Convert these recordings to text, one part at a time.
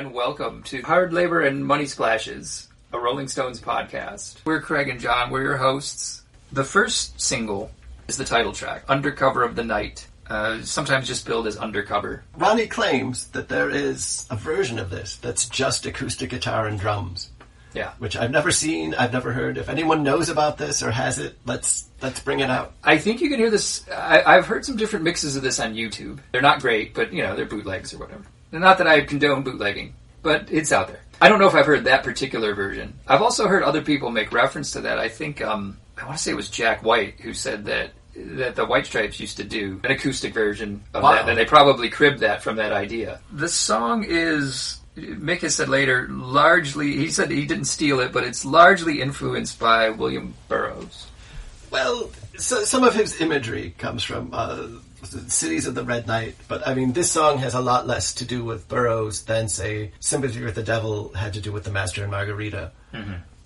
and welcome to Hard Labor and Money Splashes, a Rolling Stones podcast. We're Craig and John, we're your hosts. The first single is the title track, Undercover of the Night, uh, sometimes just billed as Undercover. Ronnie claims that there is a version of this that's just acoustic guitar and drums. Yeah. Which I've never seen, I've never heard. If anyone knows about this or has it, let's let's bring it out. I think you can hear this. I, I've heard some different mixes of this on YouTube. They're not great, but you know they're bootlegs or whatever. Not that I condone bootlegging, but it's out there. I don't know if I've heard that particular version. I've also heard other people make reference to that. I think um, I want to say it was Jack White who said that that the White Stripes used to do an acoustic version of Wow. that, and they probably cribbed that from that idea. The song is. Mick has said later, largely, he said he didn't steal it, but it's largely influenced by William Burroughs. Well, so, some of his imagery comes from uh, Cities of the Red Night, but I mean, this song has a lot less to do with Burroughs than, say, Sympathy with the Devil had to do with the Master and Margarita.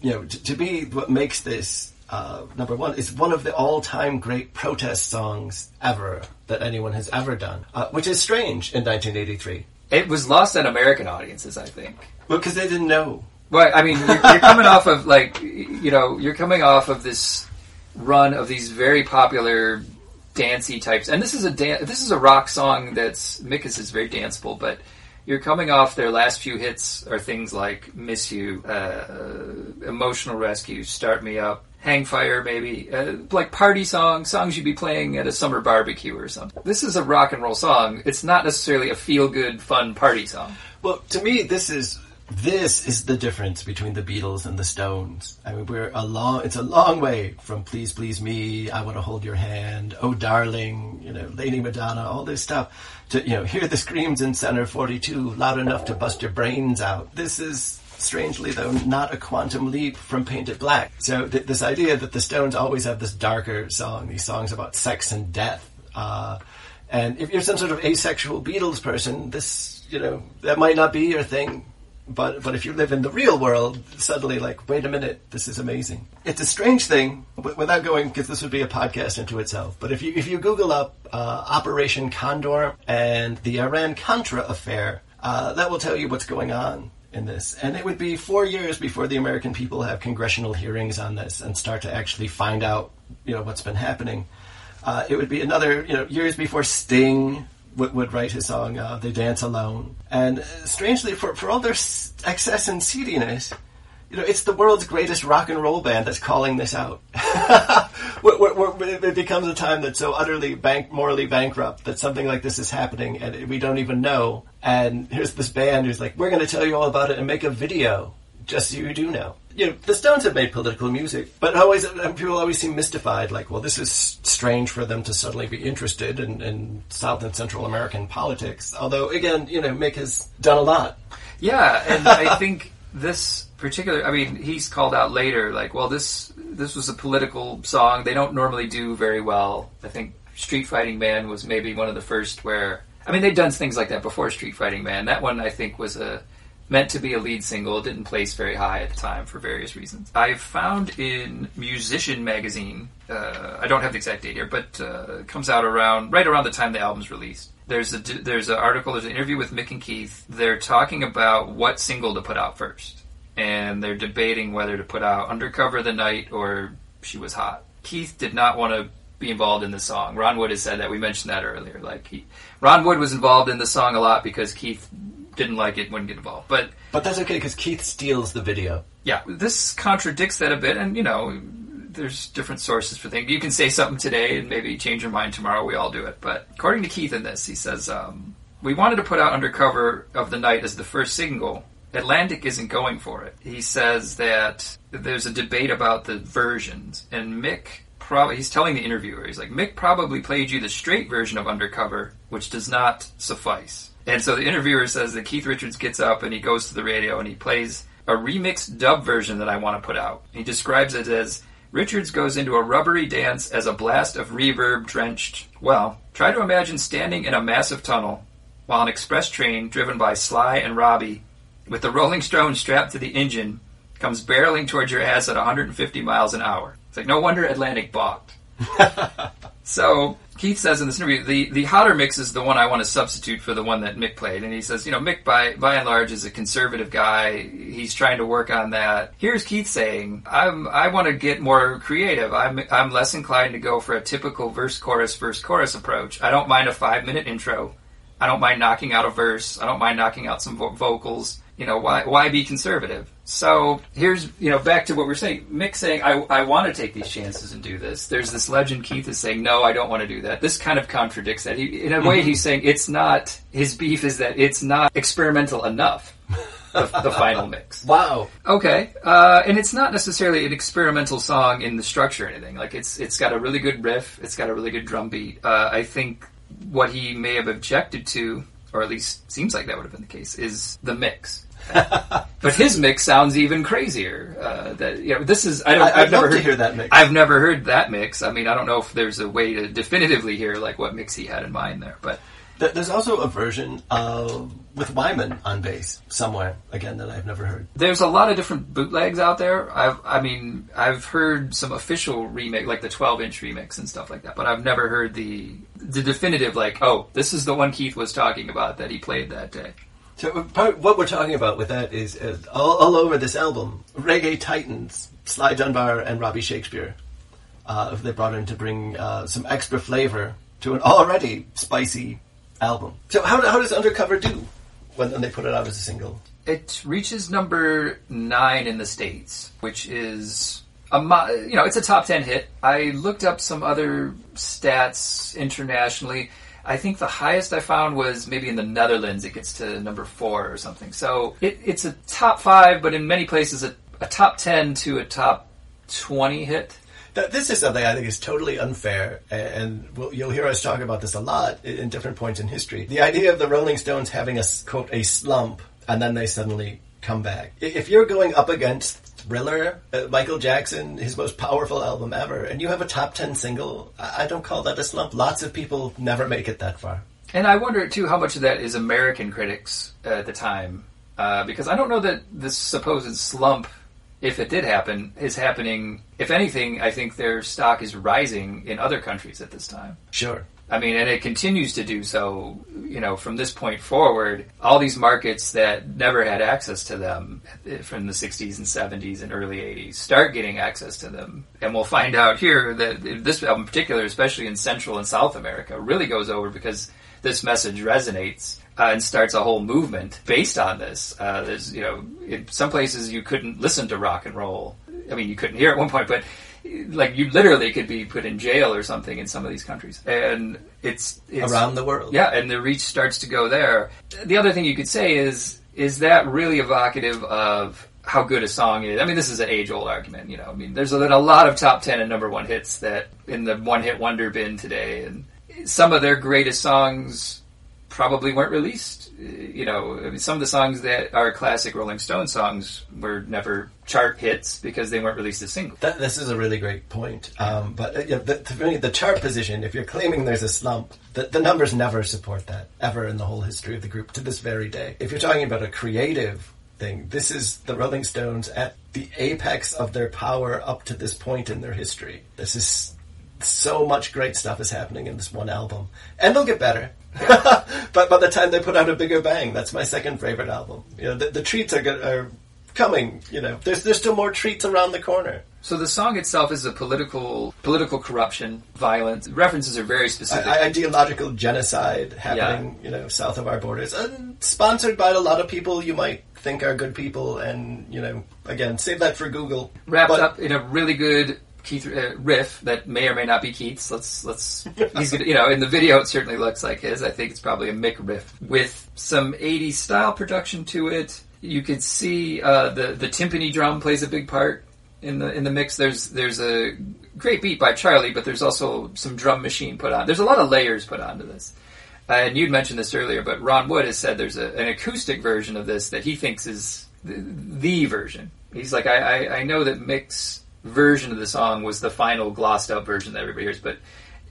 You know, to, to me, what makes this uh, number one is one of the all-time great protest songs ever that anyone has ever done, uh, which is strange in 1983. It was lost on American audiences, I think. Well, because they didn't know. Well, I mean, you're, you're coming off of like, you know, you're coming off of this run of these very popular dancey types, and this is a dan- this is a rock song that's Mickus is very danceable, but you're coming off their last few hits are things like "Miss You," uh, "Emotional Rescue," "Start Me Up." Hang Fire, maybe uh, like party songs, songs you'd be playing at a summer barbecue or something. This is a rock and roll song. It's not necessarily a feel good, fun party song. Well, to me, this is this is the difference between the Beatles and the Stones. I mean, we're a long. It's a long way from "Please, Please Me," "I Want to Hold Your Hand," "Oh Darling," you know, "Lady Madonna," all this stuff. To you know, hear the screams in Center Forty Two loud enough to bust your brains out. This is. Strangely, though, not a quantum leap from Paint It Black. So, th- this idea that the Stones always have this darker song, these songs about sex and death, uh, and if you're some sort of asexual Beatles person, this, you know, that might not be your thing. But, but if you live in the real world, suddenly like, wait a minute, this is amazing. It's a strange thing, without going, because this would be a podcast into itself. But if you, if you Google up, uh, Operation Condor and the Iran-Contra affair, uh, that will tell you what's going on in this. And it would be four years before the American people have congressional hearings on this and start to actually find out, you know, what's been happening. Uh, it would be another, you know, years before Sting would, would write his song uh, "They Dance Alone." And uh, strangely, for for all their excess and seediness, you know, it's the world's greatest rock and roll band that's calling this out. Where- where- where it becomes a time that's so utterly bank, morally bankrupt that something like this is happening and we don't even know. And here's this band who's like, "We're going to tell you all about it and make a video." Just so you do know. You know, the Stones have made political music, but always uh, people always seem mystified. Like, well, this is strange for them to suddenly be interested in, in South and Central American politics. Although, again, you know, Mick has done a lot. Yeah, and I think this particular, I mean, he's called out later, like, well, this this was a political song. They don't normally do very well. I think Street Fighting Man was maybe one of the first where, I mean, they'd done things like that before Street Fighting Man. That one, I think, was a meant to be a lead single. Didn't place very high at the time for various reasons. I found in Musician magazine, uh, I don't have the exact date here, but uh, it comes out around right around the time the album's released. There's a there's an article, there's an interview with Mick and Keith. They're talking about what single to put out first, and they're debating whether to put out "Undercover the Night" or "She Was Hot." Keith did not want to be involved in the song. Ron Wood has said that. We mentioned that earlier. Like he, Ron Wood was involved in the song a lot because Keith didn't like it, wouldn't get involved. But But that's okay because Keith steals the video. yeah, this contradicts that a bit, and you know, there's different sources for things. You can say something today and maybe change your mind tomorrow. We all do it. But according to Keith in this, he says, um, We wanted to put out Undercover of the Night as the first single. Atlantic isn't going for it. He says that there's a debate about the versions, and Mick probably, he's telling the interviewer, he's like, Mick probably played you the straight version of Undercover, which does not suffice. And so the interviewer says that Keith Richards gets up and he goes to the radio and he plays a remixed dub version that I want to put out. He describes it as Richards goes into a rubbery dance as a blast of reverb drenched. Well, try to imagine standing in a massive tunnel while an express train driven by Sly and Robbie with the Rolling Stones strapped to the engine comes barreling towards your ass at 150 miles an hour. It's like no wonder Atlantic balked. so Keith says in this interview, the, the hotter mix is the one I want to substitute for the one that Mick played. And he says, you know, Mick by, by and large is a conservative guy. He's trying to work on that. Here's Keith saying, I'm, I want to get more creative. I'm, I'm less inclined to go for a typical verse chorus verse chorus approach. I don't mind a five minute intro. I don't mind knocking out a verse. I don't mind knocking out some vo- vocals. You know, why, why be conservative? So here's, you know, back to what we're saying. Mick saying, I, I want to take these chances and do this. There's this legend Keith is saying, no, I don't want to do that. This kind of contradicts that. He, in a way, he's saying it's not, his beef is that it's not experimental enough. the, the final mix. Wow. Okay, uh, and it's not necessarily an experimental song in the structure or anything. Like it's it's got a really good riff, it's got a really good drum beat. Uh, I think what he may have objected to, or at least seems like that would have been the case, is the mix. but his mix sounds even crazier. Uh, that you know, this is I don't. I- have never heard, hear that mix. I've never heard that mix. I mean, I don't know if there's a way to definitively hear like what mix he had in mind there, but There's also a version of with Wyman on bass somewhere again that I've never heard. There's a lot of different bootlegs out there. I've, I mean, I've heard some official remake, like the 12 inch remix and stuff like that, but I've never heard the the definitive, like, oh, this is the one Keith was talking about that he played that day. So part, what we're talking about with that is uh, all, all over this album, reggae titans, Sly Dunbar and Robbie Shakespeare. Uh, they brought in to bring uh, some extra flavor to an already spicy album. So how, how does Undercover do when, when they put it out as a single? It reaches number nine in the states, which is a mo- you know it's a top ten hit. I looked up some other stats internationally. I think the highest I found was maybe in the Netherlands. It gets to number four or something. So it, it's a top five, but in many places a, a top ten to a top twenty hit. Th- This is something I think is totally unfair, and we'll, you'll hear us talk about this a lot in different points in history. The idea of the Rolling Stones having a quote a slump and then they suddenly come back. If you're going up against Thriller, uh, Michael Jackson, his most powerful album ever, and you have a top ten single, I I don't call that a slump. Lots of people never make it that far. And I wonder too how much of that is American critics at the time, uh, because I don't know that this supposed slump, if it did happen, is happening. If anything, I think their stock is rising in other countries at this time. Sure. I mean, and it continues to do so. You know, from this point forward, all these markets that never had access to them eh, from the '60s and '70s and early '80s start getting access to them, and we'll find out here that this album, in particular, especially in Central and South America, really goes over because this message resonates uh, and starts a whole movement based on this. Uh, there's, you know, in some places you couldn't listen to rock and roll. I mean, you couldn't hear at one point, but like you literally could be put in jail or something in some of these countries, and it's, it's Around the world. yeah, and the reach starts to go there. The other thing you could say is, is that really evocative of how good a song is? I mean, this is an age-old argument, you know. I mean, there's been a lot of top ten and number one hits that in the one-hit wonder bin today, and some of their greatest songs probably weren't released. You know, I mean, some of the songs that are classic Rolling Stone songs were never chart hits because they weren't released as singles. That, this is a really great point. Um, but uh, the, the chart position, if you're claiming there's a slump, the, the numbers never support that, ever in the whole history of the group to this very day. If you're talking about a creative thing, this is the Rolling Stones at the apex of their power up to this point in their history. This is so much great stuff is happening in this one album. And they'll get better. but by the time they put out a bigger bang, that's my second favorite album. You know, the, the treats are, go- are coming. You know, there's there's still more treats around the corner. So the song itself is a political political corruption, violence. References are very specific. I- ideological genocide happening, you know, south of our borders, and sponsored by a lot of people you might think are good people, and you know, again, save that for Google. wrapped But- up in a really good Keith uh, riff that may or may not be Keith's. Let's let's he's gonna you know in the video it certainly looks like his. I think it's probably a Mick riff with some '80s style production to it. You could see uh, the the timpani drum plays a big part in the in the mix. There's there's a great beat by Charlie, but there's also some drum machine put on. There's a lot of layers put onto this. Uh, and you'd mentioned this earlier, but Ron Wood has said there's a, an acoustic version of this that he thinks is the, the version. He's like, I, I, I know that Mick's version of the song was the final glossed up version that everybody hears, but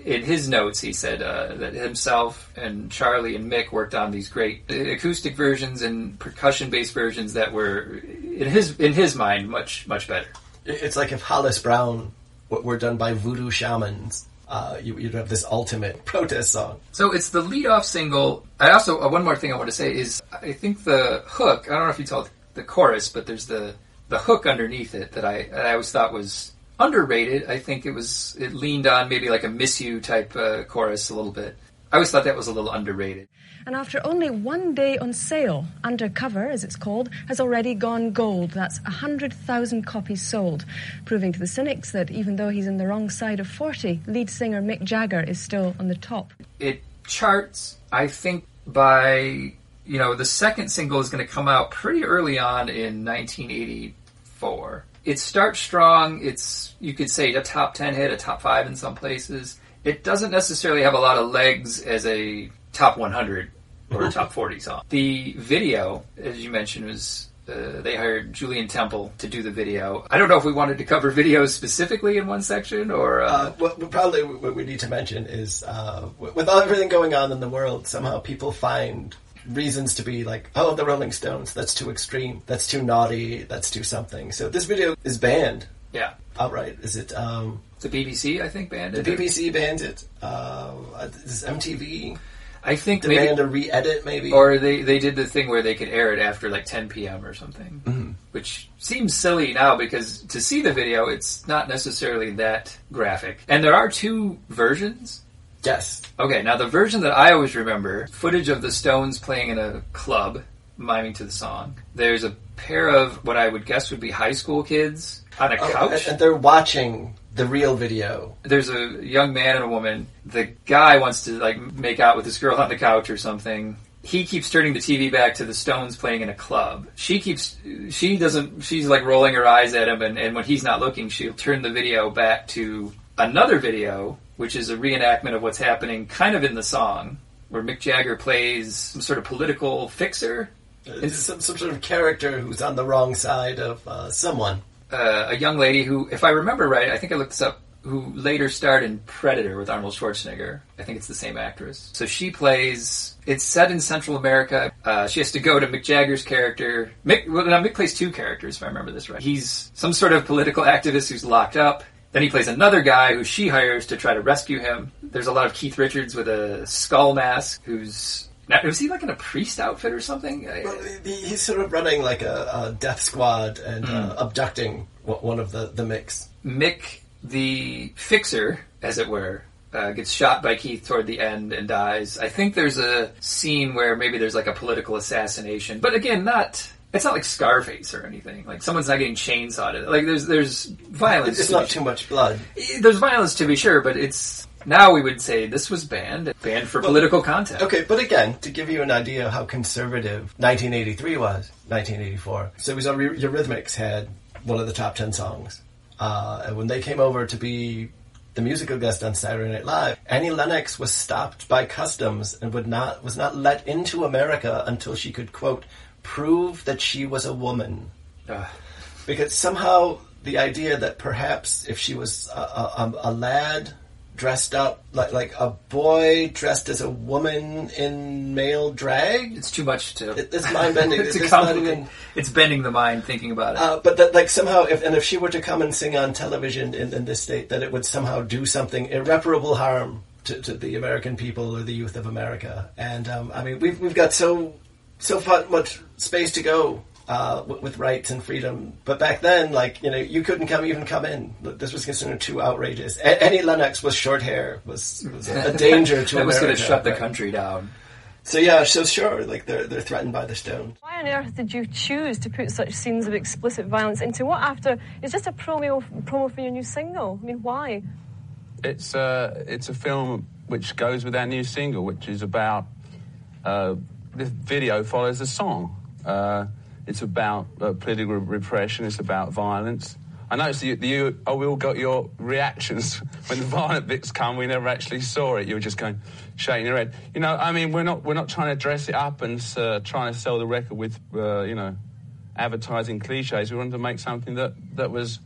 in his notes he said uh, that himself and Charlie and Mick worked on these great acoustic versions and percussion based versions that were in his in his mind much much better. It's like if Hollis Brown were done by voodoo shamans, uh, you, you'd have this ultimate protest song. So it's the lead-off single. I also uh, one more thing I want to say is I think the hook. I don't know if you it the chorus, but there's the the hook underneath it that I I always thought was underrated. I think it was it leaned on maybe like a "Miss You" type uh, chorus a little bit. I always thought that was a little underrated. And after only one day on sale, Undercover, as it's called, has already gone gold. That's 100,000 copies sold, proving to the cynics that even though he's in the wrong side of 40, lead singer Mick Jagger is still on the top. It charts, I think, by, you know, the second single is going to come out pretty early on in 1984. It starts strong. It's, you could say, a top 10 hit, a top 5 in some places. It doesn't necessarily have a lot of legs as a top 100 or a top 40 song. The video, as you mentioned, was uh, they hired Julien Temple to do the video. I don't know if we wanted to cover videos specifically in one section or. Uh, Uh, what, what probably what we need to mention is uh, with with everything going on in the world, somehow people find reasons to be like, oh, the Rolling Stones, that's too extreme, that's too naughty, that's too something. So this video is banned yeah. outright. Is it? Um, The BBC, I think, banned the it. BBC banned it. Uh, does MTV I think maybe. demand a re-edit? Maybe Or they, they did the thing where they could air it after like 10 p.m. or something, which seems silly now because to see the video, it's not necessarily that graphic. And there are two versions. Yes. Okay, now the version that I always remember, footage of the Stones playing in a club, miming to the song. There's a pair of what I would guess would be high school kids on a Oh, couch. and, and they're watching the real video. there's a young man and a woman. The guy wants to like make out with this girl on the couch or something. He keeps turning the TV back to the Stones playing in a club. She keeps, she doesn't, she's like rolling her eyes at him, and, and when he's not looking, she'll turn the video back to another video, which is a reenactment of what's happening kind of in the song, where Mick Jagger plays some sort of political fixer. It's some, some sort of character who's on the wrong side of uh, someone. uh, a young lady who, if I remember right, I think I looked this up, who later starred in Predator with Arnold Schwarzenegger. I think it's the same actress. So she plays. It's set in Central America. Uh, she has to go to Mick Jagger's character. Mick, well, now Mick plays two characters, if I remember this right. He's some sort of political activist who's locked up. Then he plays another guy who she hires to try to rescue him. There's a lot of Keith Richards with a skull mask, who's. Now, was he like in a priest outfit or something? Well, he's sort of running like a, a death squad and Hmm. uh, abducting one of the, the mix. Mick, the fixer, as it were, uh, gets shot by Keith toward the end and dies. I think there's a scene where maybe there's like a political assassination, but again, not. It's not like Scarface or anything. Like someone's not getting chainsawed. Like there's there's violence. It's to not too much blood. There's violence to be sure, but it's now we would say this was banned, banned for political content. Okay, but again, to give you an idea of how conservative 1983 was, 1984. So it was Eury- Eurythmics had one of the top 10 songs. Uh, and when they came over to be the musical guest on Saturday Night Live, Annie Lennox was stopped by customs and would not was not let into America until she could quote prove that she was a woman. Ugh. Because somehow the idea that perhaps if she was a, a, a lad dressed up like like a boy dressed as a woman in male drag, It's too much to. It- it's mind-bending. to It's not even- It's bending the mind thinking about it. uh, but that like somehow if and if she were to come and sing on television in, in this state, that it would somehow do something irreparable harm to, to the American people or the youth of America. And um, I mean, we've we've got so so fu- much space to go uh, w- with rights and freedom. But back then, like you know, you couldn't come even come in. This was considered too outrageous. A- Annie Lennox with short hair was, was a danger to that was going to shut the country down. So yeah, so sure, like they're they're threatened by the stone. Why on earth did you choose to put such scenes of explicit violence into what after it's just a promo promo for your new single? I mean, why? It's uh, it's a film which goes with our new single, which is about uh, the video follows the song. Uh, it's about uh, political repression. It's about violence. I noticed you, you oh, we all got your reactions when the violent bits come. We never actually saw it. You were just going shaking your head. You know, I mean, we're not we're not trying to dress it up and uh, trying to sell the record with uh, you know advertising cliches. We wanted to make something that that was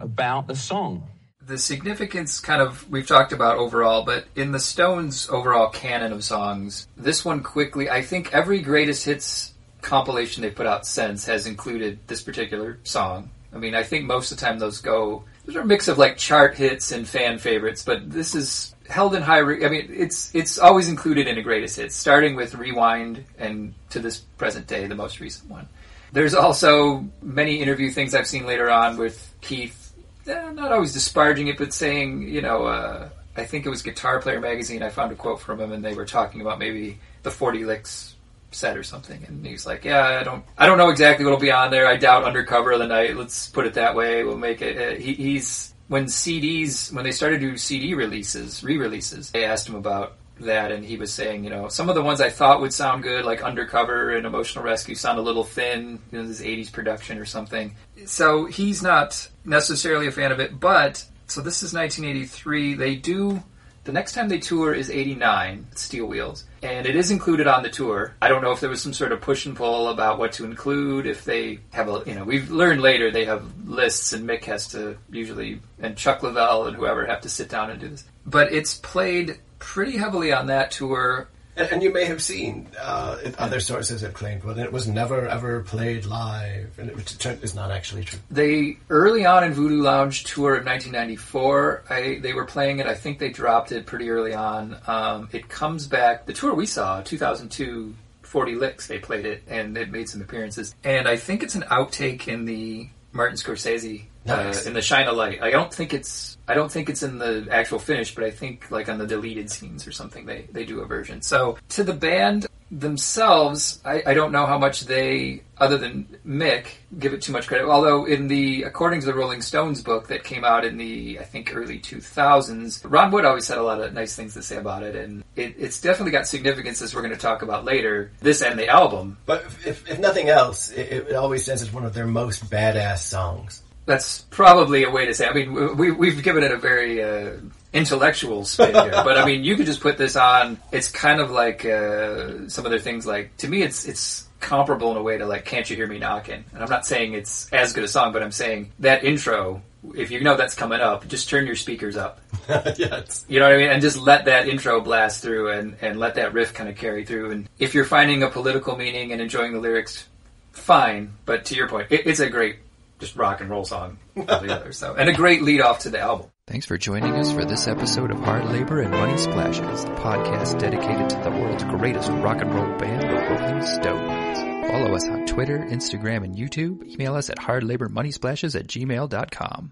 about the song. the significance kind of we've talked about overall, but in the Stones' overall canon of songs, this one quickly, I think every greatest hits compilation they put out since has included this particular song. I mean, I think most of the time those go there's a mix of like chart hits and fan favorites, but this is held in high. Re- I mean, it's it's always included in a greatest hits, starting with Rewind and to this present day, the most recent one. There's also many interview things I've seen later on with Keith, eh, not always disparaging it, but saying, you know, uh, I think it was Guitar Player magazine. I found a quote from him, and they were talking about maybe the 40 licks set or something, and he's like, "Yeah, I don't, I don't know exactly what'll be on there. I doubt Undercover of the Night. Let's put it that way. We'll make it." Uh, he, he's when CDs when they started to do CD releases, re-releases. They asked him about that, and he was saying, you know, some of the ones I thought would sound good, like Undercover and Emotional Rescue, sound a little thin. You know, this '80s production or something. So he's not necessarily a fan of it, but so this is 1983. They do. The next time they tour is 89, Steel Wheels, and it is included on the tour. I don't know if there was some sort of push and pull about what to include, if they have a, you know, we've learned later they have lists and Mick has to usually, and Chuck Leavell and whoever have to sit down and do this. But it's played pretty heavily on that tour. And, and you may have seen uh, it- other sources have claimed, well, it was never ever played live, and it's not actually true. They early on in Voodoo Lounge tour of 1994, I, they were playing it. I think they dropped it pretty early on. Um, it comes back. The tour we saw, 2002, 40 licks. They played it and it made some appearances. And I think it's an outtake in the Martin Scorsese Nice. uh, in the Shine a Light. I don't think it's I don't think it's in the actual finish, but I think like on the deleted scenes or something they they do a version. So to the band themselves, I, I don't know how much they, other than Mick, give it too much credit. Although in the according to the Rolling Stones book that came out in the I think early two thousands, Ron Wood always had a lot of nice things to say about it, and it, it's definitely got significance as we're going to talk about later. This and the album. But if, if, if nothing else, it, it always stands as one of their most badass songs. That's probably a way to say. I mean, we, we've given it a very uh, intellectual spin here, but I mean, you could just put this on. It's kind of like uh, some other things. Like to me, it's it's comparable in a way to like "Can't You Hear Me Knocking." And I'm not saying it's as good a song, but I'm saying that intro. If you know that's coming up, just turn your speakers up. yes. You know what I mean? And just let that intro blast through and, and let that riff kind of carry through. And if you're finding a political meaning and enjoying the lyrics, fine. But to your point, it, it's a great just rock and roll song altogether. So, and a great lead off to the album. Thanks for joining us for this episode of Hard Labor and Money Splashes, the podcast dedicated to the world's greatest rock and roll band, the Rolling Stones. Follow us on Twitter, Instagram, and YouTube. Email us at hardlabormoneysplashes at gmail.com.